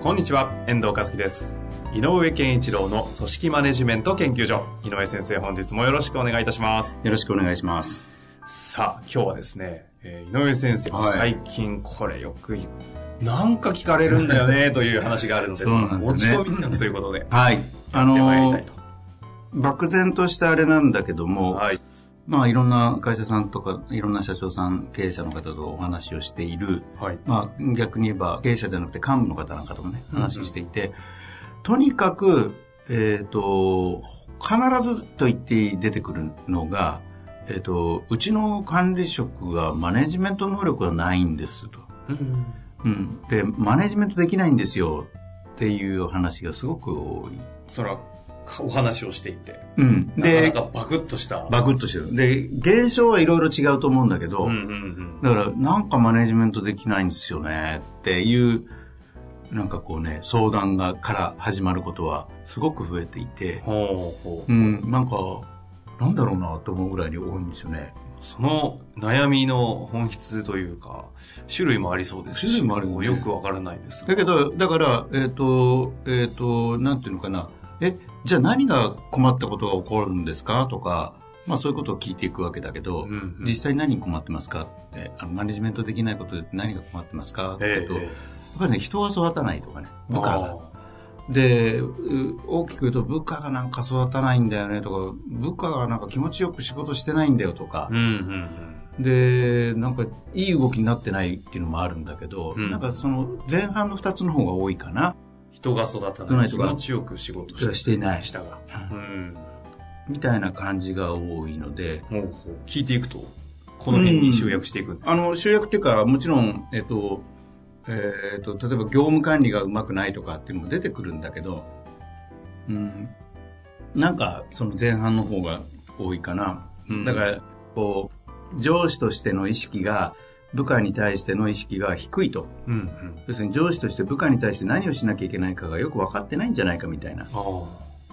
こんにちは遠藤和樹です。井上健一郎の組織マネジメント研究所。井上先生本日もよろしくお願いいたします。よろしくお願いします。さあ今日はですね、えー井上先生、はい。最近これよくなんか聞かれるんだよね という話があるのでそうなんですよね。持ち込み企画ということではい。あのたいと、漠然としたあれなんだけども、はいまあいろんな会社さんとかいろんな社長さん経営者の方とお話をしている。はい。まあ逆に言えば経営者じゃなくて幹部の方なんかともね話していて、とにかくえっ、と必ずと言って出てくるのがえっ、とうちの管理職がマネジメント能力がないんですと。うんうん、でマネジメントできないんですよっていう話がすごく多い。そお話をしていて。うん、ででなかなかバクッとした。バクッとしてる。で現象はいろいろ違うと思うんだけど、うんうんうん。だからなんかマネジメントできないんですよねっていうなんかこうね相談がから始まることはすごく増えていて、ほうほう。うん、なんかなんだろうなと思うぐらいに多いんですよね。その悩みの本質というか、種類もありそうですし種類もあるよね。よくわからないですが。だけど、だから、えっ、と、えっ、と、なんていうのかな。え、じゃあ何が困ったことが起こるんですか？とか、まあそういうことを聞いていくわけだけど、うんうん。実際何に困ってますか？って、あのマネジメントできないことで何が困ってますか？ってうと、えやっぱりね、人が育たないとかね、部下あが。で、う大きく言うと部下がなんか育たないんだよねとか、部下がなんか気持ちよく仕事してないんだよとか。ー、うんうん。で、なんかいい動きになってないっていうのもあるんだけど、うん。なんかその前半の二つの方が多いかな。人が育たなない気持ちよく仕事してしていない。したが。うん。みたいな感じが多いので、ほうほう。聞いていくと、この辺に集約していくんです。あの、集約っていうか、もちろん、えっと、えっと、例えば業務管理がうまくないとかっていうのも出てくるんだけど、うん、なんかその前半の方が多いかな。うん。だから、こう、上司としての意識が、部下に対しての意識が低いと。うんうん。要するに上司として部下に対して何をしなきゃいけないかがよく分かってないんじゃないかみたいな。あ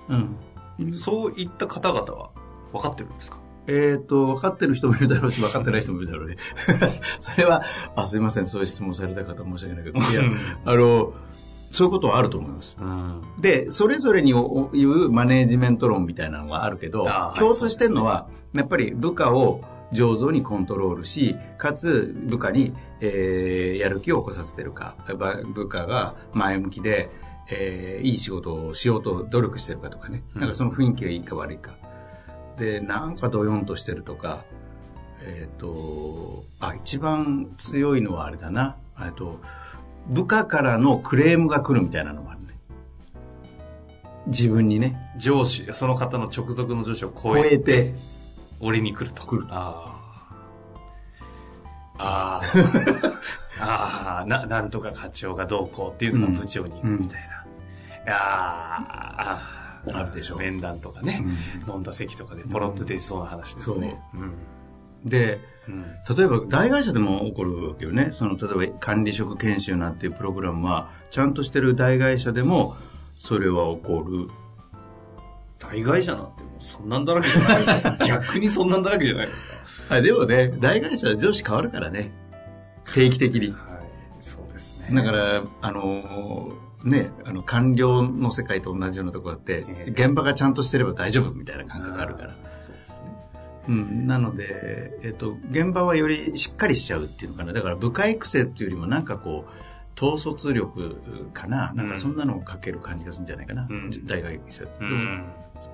うん。あ。そういった方々は分かってるんですか？えっ、と、分かってる人もいるだろうし、分かってない人もいるだろうね。それは、あ、すいません、そういう質問された方申し訳ないけど、いや、あの、そういうことはあると思います。うん。で、それぞれに言うマネージメント論みたいなのがあるけど共通してるのは、やっぱり部下を上手にコントロールし、かつ部下に、えーやる気を起こさせてるか、ば部下が前向きで、えーいい仕事をしようと努力してるかとかね、うんなんかその雰囲気がいいか悪いか。で、なんかドヨンとしてるとか、えっ、と、あ、一番強いのはあれだな。えっと、部下からのクレームが来るみたいなのもあるね。自分にね、上司、その方の直属の上司を超超ええて、俺に来ると。来るああ。ああ。あ あ、な、なんとか課長がどうこうっていうのが部長に行くみたいな。いやーあーあるでしょ面談とかね、飲んだ席とかでポロッと出そうな話ですね。うん。で、うん。例えば大会社でも起こるわけよね。その、例えば管理職研修なんていうプログラムは、ちゃんとしてる大会社でも、それは起こる。大会社なんてもうそんなんだらけじゃないですか。逆にそんなんだらけじゃないですか。あでもね、大会社は上司変わるからね。定期的に。はい。そうですね。だから、あのーね、あの、官僚の世界と同じようなところあって、ええ現場がちゃんとしてれば大丈夫みたいな感覚があるから。そうですね。うん、なので、えっと、現場はよりしっかりしちゃうっていうのかな。だから部下育成っていうよりもなんかこう、統率力かな。なんかそんなのをかける感じがするんじゃないかな。うん大学生、うん。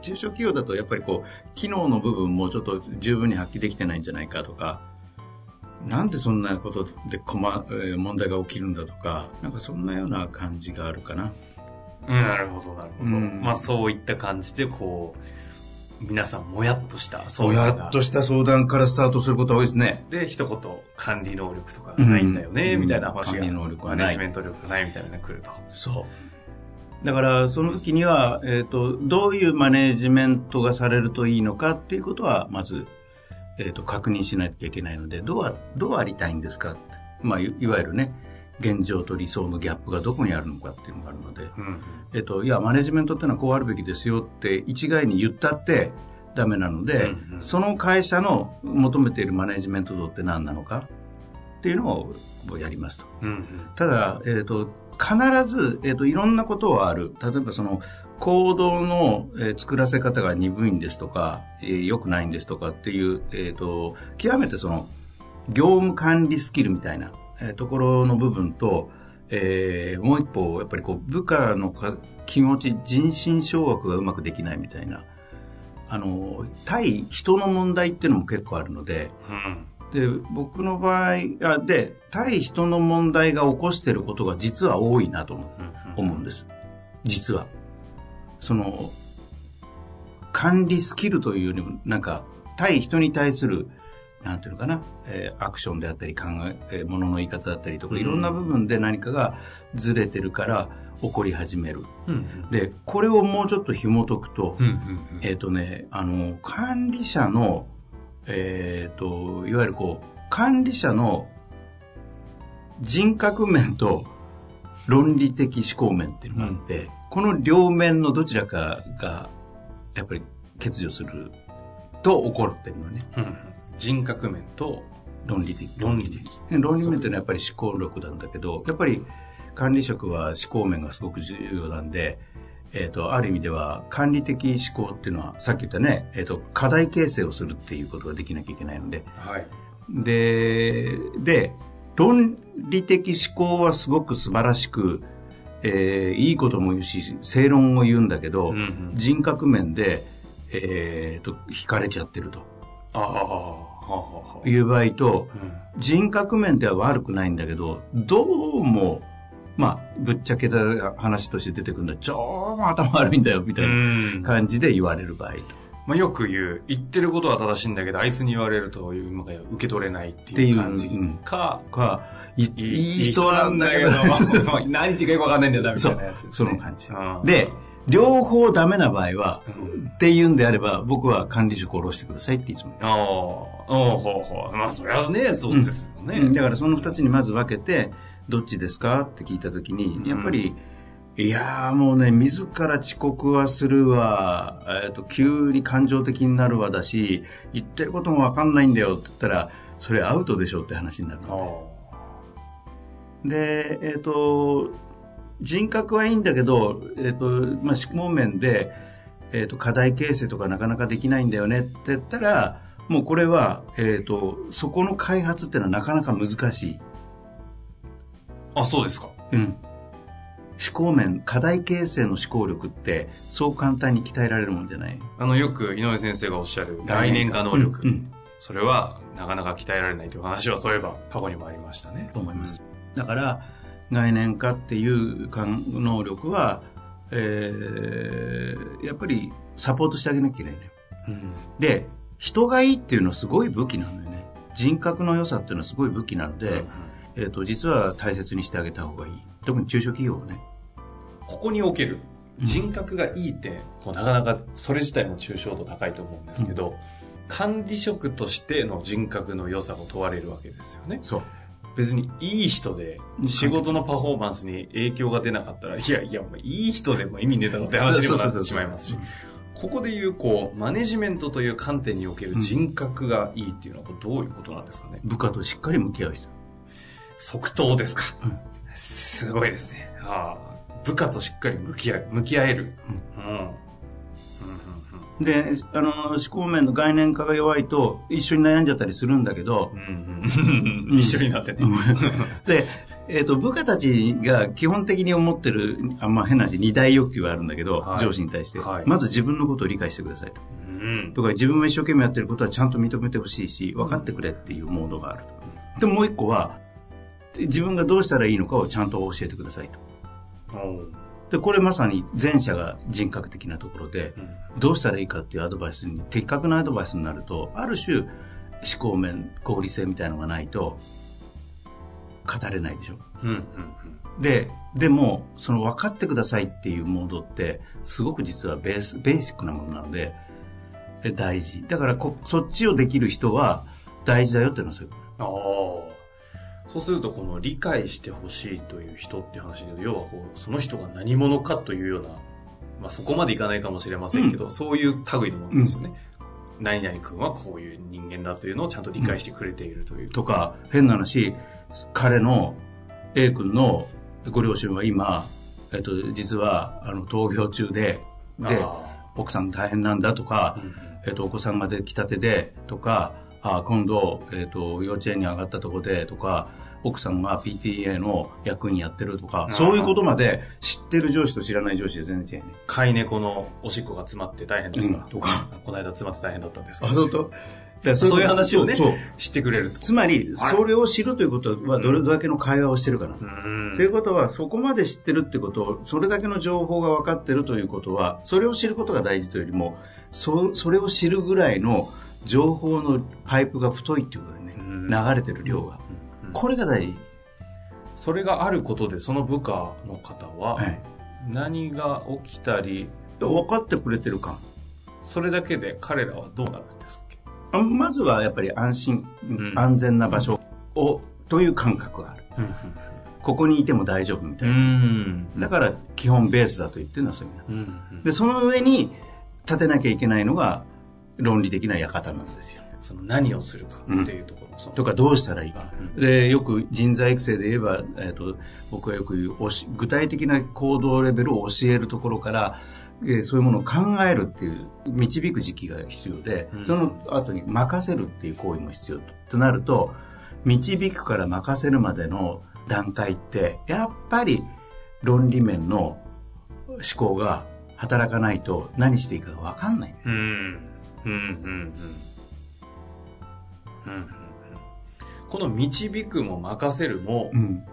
中小企業だとやっぱりこう、機能の部分もちょっと十分に発揮できてないんじゃないかとか、なんでそんなことで困、えー問題が起きるんだとか、なんかそんなような感じがあるかな。うんなるほど、なるほど。うんまあそういった感じで、こ皆さんもやっとした相談。もやっとした相談からスタートすることが多いですね。で、一言、管理能力とかないんだよね、うん、みたいな話が。管理能力はない。マネジメント力がないみたいなのが来ると。そう。だから、その時には、えっ、ー、と、どういうマネジメントがされるといいのかっていうことは、まず、えっ、ー、と、確認しなきゃいけないので、どう、どうありたいんですか？まあい、いわゆるね、現状と理想のギャップがどこにあるのかっていうのがあるので、うん、えっと、いや、マネジメントってのはこうあるべきですよって一概に言ったってダメなので、うんうん、その会社の求めているマネジメント像って何なのかっていうのをやりますと。うんうん、ただ、えっと、必ず、えっと、いろんなことはある。例えばその、行動の、えー、作らせ方が鈍いんですとか、えー、良くないんですとかっていう、えっ、ー、と、極めてその、業務管理スキルみたいな、えところの部分と、えー、もう一歩、やっぱりこう、部下のか気持ち、人心掌握がうまくできないみたいな、あの、対人の問題っていうのも結構あるので、うん、で、僕の場合、あで、対人の問題が起こしてることが実は多いなと思うんです。実は。その、管理スキルというよりも、なんか、対人に対するなんていうのかな、えー、アクションであったり考え、ものの言い方だったりとか、いろんな部分で何かがずれてるから起こり始める。うん、で、これをもうちょっと紐解くと、うんえっ、ー、とね、あの、管理者の、えっ、ー、と、いわゆるこう、管理者の人格面と論理的思考面っていうのがあって、うん、この両面のどちらかが、やっぱり欠如すると起こるっていうのはね。うん人格面と論理的。論理的。論理面っていうのはやっぱり思考力なんだけど、やっぱり管理職は思考面がすごく重要なんで、えっ、ー、と、ある意味では管理的思考っていうのは、さっき言ったね、えっ、ー、と、課題形成をするっていうことができなきゃいけないので、はい。で、で、論理的思考はすごく素晴らしく、えー、いいことも言うし、正論を言うんだけど、うんうん、人格面で、えっ、ー、と、惹かれちゃってると。ああ。いう場合と、人格面では悪くないんだけど、どうも、まあ、ぶっちゃけた話として出てくるんだ、超頭悪いんだよ、みたいな感じで言われる場合と。まあ、よく言う、言ってることは正しいんだけど、あいつに言われるという、受け取れないっていう感じか、か、いい人なんだけど、何言ってかよくわかんないんだよ、みたいなやつ、ね、その感じ。で、両方ダメな場合は、うん、っていうんであれば、僕は管理職を下ろしてくださいっていつも。ああ、ほうほう。まあ、そりゃね、そうですよね、うん、だからその二つにまず分けて、どっちですか？って聞いたときに、やっぱり、いやーもうね、自ら遅刻はするわ、えっ、ー、と、急に感情的になるわだし、言ってることもわかんないんだよって言ったら、それアウトでしょって話になるので。で、えっ、ー、と、人格はいいんだけど、えっ、ー、と、まあ、思考面で、えっ、ー、と、課題形成とかなかなかできないんだよねって言ったら、もうこれは、えっ、ー、と、そこの開発っていうのはなかなか難しい。あ、そうですか。うん。思考面、課題形成の思考力って、そう簡単に鍛えられるもんじゃない？あの、よく井上先生がおっしゃる概念化能力。うんうん、それは、なかなか鍛えられないという話は、そういえば、過去にもありましたね。と思います。だから、概念化っていう能力は、えー、やっぱりサポートしてあげなきゃいけないね。うん、で、人がいいっていうのはすごい武器なんだよね。人格の良さっていうのはすごい武器なので、うん、えっ、ー、と、実は大切にしてあげた方がいい。特に中小企業はね。ここにおける人格がいいって、こうなかなかそれ自体も抽象度高いと思うんですけど、うん、管理職としての人格の良さを問われるわけですよね。そう。別にいい人で仕事のパフォーマンスに影響が出なかったら、いやいや、もういい人でも意味ねえだろって話にもなってしまいますし、ここでいう、こう、マネジメントという観点における人格がいいっていうのは、どういうことなんですかね、部下としっかり向き合う人。即答ですか？うん、すごいですね。ああ部下としっかり向き合向き合える。うん、うんで、あの、思考面の概念化が弱いと、一緒に悩んじゃったりするんだけど、うんうん、一緒になってね。で、えっ、ー、と、部下たちが基本的に思ってる、あんま変な話、二大欲求があるんだけど、はい、上司に対して、はい、まず自分のことを理解してくださいと。うん、とか、自分が一生懸命やってることはちゃんと認めてほしいし、分かってくれっていうモードがあると。で、もう一個は、自分がどうしたらいいのかをちゃんと教えてくださいと。で、これまさに前者が人格的なところで、どうしたらいいかっていうアドバイスに、的確なアドバイスになると、ある種、思考面、合理性みたいなのがないと、語れないでしょ。うんうんで、でも、その分かってくださいっていうモードって、すごく実はベース、ベーシックなものなので、大事。だからこ、そっちをできる人は大事だよっていうのはそういうああ。そうすると、この理解してほしいという人って話で、要はこう、その人が何者かというような、まあそこまでいかないかもしれませんけど、うん、そういう類のものですよね。うん、何々君はこういう人間だというのをちゃんと理解してくれているという。うん、とか、変な話、彼の A 君のご両親は今、えっと、実は、あの、闘病中で、で、奥さん大変なんだとか、うん、えっと、お子さんができたてで、とか、あ今度、えっと、幼稚園に上がったとこで、とか、奥さんが PTA の役員やってるとか、そういうことまで知ってる上司と知らない上司で全然違うね。飼い猫のおしっこが詰まって大変だとか、うん、とか。この間詰まって大変だったんですあ、そうと。だそういう話をね、知ってくれる。つまり、それを知るということは、どれだけの会話をしてるかな。ということは、そこまで知ってるってことを、それだけの情報が分かってるということは、それを知ることが大事というよりも、そそれを知るぐらいの情報のパイプが太いっていうことでね、流れてる量が。これが大事。それがあることで、その部下の方は、何が起きたり、分かってくれてるか。それだけで彼らはどうなるんですかまずはやっぱり安心、うん、安全な場所を、という感覚がある。うん、ここにいても大丈夫みたいな。うん、だから基本ベースだと言ってるのはそういう意味で、その上に立てなきゃいけないのが論理的な館なんですよ。その何をするかっていうところ、とかどうしたらいいか。で、よく人材育成で言えば、えっ、ー、と、僕はよく言う、具体的な行動レベルを教えるところから、えそういうものを考えるっていう導く時期が必要で、うん、その後に任せるっていう行為も必要ととなると導くから任せるまでの段階ってやっぱり論理面の思考が働かないと何していいかが分かんない。うんうんうんうんこの導くも任せるも、うん、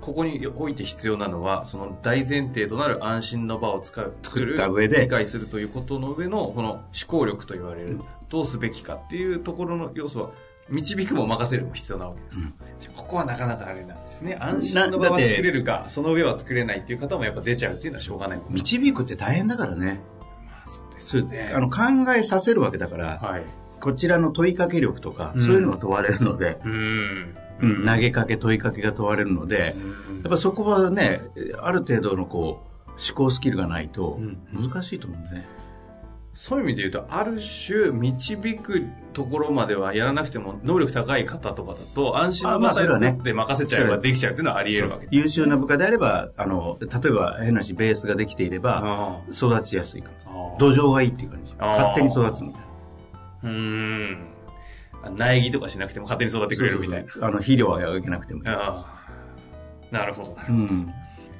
ここにおいて必要なのは、その大前提となる安心の場を使う、作る、上で理解するということの上の、この思考力と言われる、どうすべきかっていうところの要素は、導くも任せるも必要なわけです。うん、ここはなかなかあれなんですね。安心の場は作れるか、その上は作れないっていう方もやっぱ出ちゃうっていうのはしょうがない。導くって大変だからね。まあそう。あの考えさせるわけだから、はい、こちらの問いかけ力とか、そういうのが問われるので、うん。うん、投げかけ問いかけが問われるので、やっぱそこはねある程度のこう思考スキルがないと難しいと思うんね、そういう意味で言うと、ある種、導くところまではやらなくても、能力高い方とかだと、安心の場さえ作って任せちゃえばできちゃうっていうのはあり得るわけね、優秀な部下であれば、あの、例えば変な話、ベースができていれば、育ちやすいかも土壌がいいっていう感じ。勝手に育つみたいな。うん。苗木とかしなくても勝手に育ってくれるみたいな。あの、肥料はあげなくてもいい。なるほど、なるほど。うん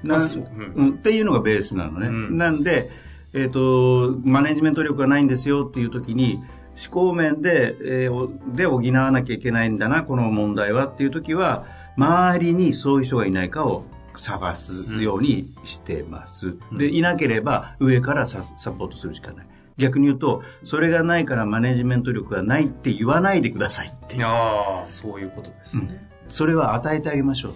なうん、っていうのがベースなのね。うん、なんで、えっ、ー、と、マネジメント力がないんですよっていう時に、思考面で、えー、で補わなきゃいけないんだな、この問題はっていう時は、周りにそういう人がいないかを探すようにしてます。うん、で、いなければ上からサポートするしかない。逆に言うと、それがないからマネジメント力がないって言わないでくださいってああ、そういうことですね、うん、それは与えてあげましょう。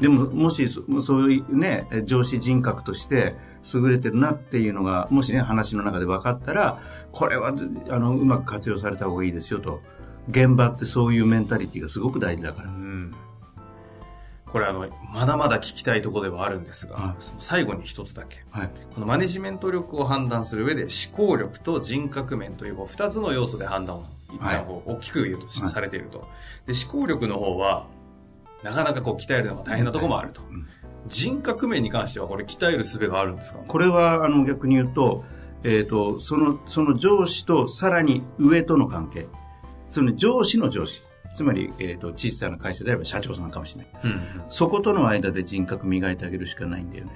でも、もし、そういうね、上司人格として優れてるなっていうのが、もしね、話の中で分かったら、これは、あの、うまく活用された方がいいですよと。現場ってそういうメンタリティがすごく大事だから。うんこれあの、まだまだ聞きたいところではあるんですが、その最後に一つだけ、はい、このマネジメント力を判断する上で思考力と人格面という二つの要素で判断を一旦大きく言うとされていると。で、思考力の方は、なかなかこう鍛えるのが大変なところもあると。人格面に関してはこれ鍛える術があるんですか？これはあの逆に言うと、えっ、ー、と、その、その上司とさらに上との関係。その上司の上司。つまり、えーと、小さな会社であれば社長さんかもしれない、うん、そことの間で人格磨いてあげるしかないんだよね。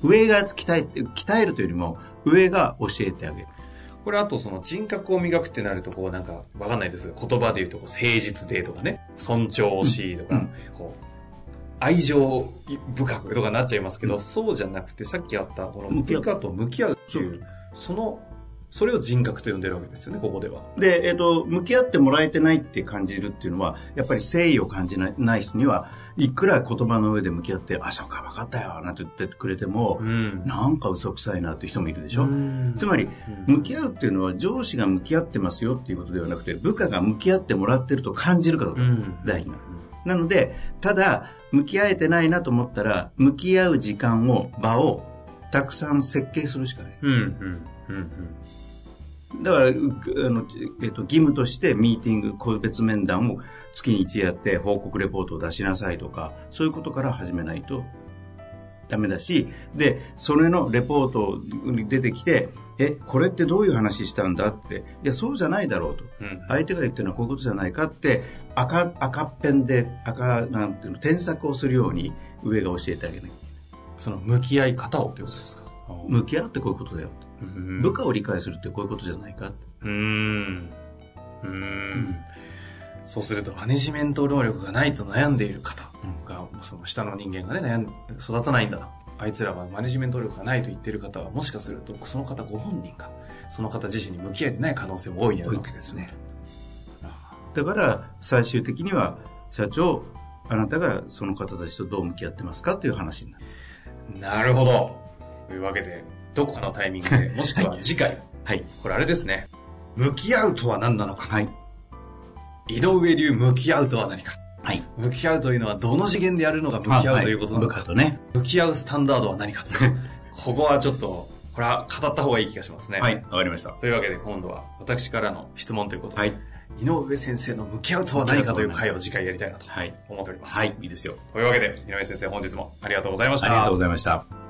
上が鍛えて鍛えるというよりも上が教えてあげる。これあとその人格を磨くってなるとこうなんかわかんないですが言葉で言うとこう誠実でとかね。尊重しいとか、うん、こ愛情深くとかなっちゃいますけど、うん、そうじゃなくて、さっきあったこの部下と向き合うっていう、そのそれを人格と呼んでるわけですよね、ここでは。で、えっ、ー、と、向き合ってもらえてないって感じるっていうのは、やっぱり誠意を感じない人には、いくら言葉の上で向き合って、あ、そうか、分かったよ、なんて言ってくれても、うん、なんか嘘くさいなっていう人もいるでしょ？つまり、向き合うっていうのは、上司が向き合ってますよっていうことではなくて、部下が向き合ってもらってると感じるかどうか、大事な。なので、ただ、向き合えてないなと思ったら、向き合う時間を、場を、たくさん設計するしかない。うんうんうんうんだから、あの、えっと、義務としてミーティング、個別面談を月に一やって報告レポートを出しなさいとか、そういうことから始めないとダメだし、で、それのレポートに出てきて、え、これってどういう話したんだって、いや、そうじゃないだろうと。うん、相手が言ってるのはこういうことじゃないかって、赤、赤ペンで、赤、なんていうの、添削をするように上が教えてあげない。その向き合い方をってことですか？向き合うってこういうことだよと。部下を理解するってこういうことじゃないかうん。うん。そうすると、マネジメント能力がないと悩んでいる方が、その下の人間がね、悩ん育たないんだあいつらはマネジメント能力がないと言ってる方は、もしかすると、その方ご本人が、その方自身に向き合えてない可能性も大いにあるわけですね。だから、最終的には、社長、あなたがその方たちとどう向き合ってますかっていう話になる。なるほど。というわけで、どこかのタイミングで、もしくは次回。はい。これあれですね。向き合うとは何なのか。はい。井上流向き合うとは何か。はい。向き合うというのはどの次元でやるのが向き合うということなのか。とね。向き合うスタンダードは何かと。ここはちょっと、これは語った方がいい気がしますね。はい。わかりました。というわけで今度は私からの質問ということで。はい。井上先生の向き合うとは何かという回を次回やりたいなと思っております。はい、いいですよ。というわけで、井上先生本日もありがとうございました。ありがとうございました。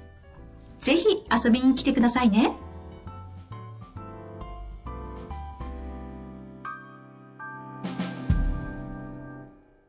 ぜひ遊びに来てくださいね。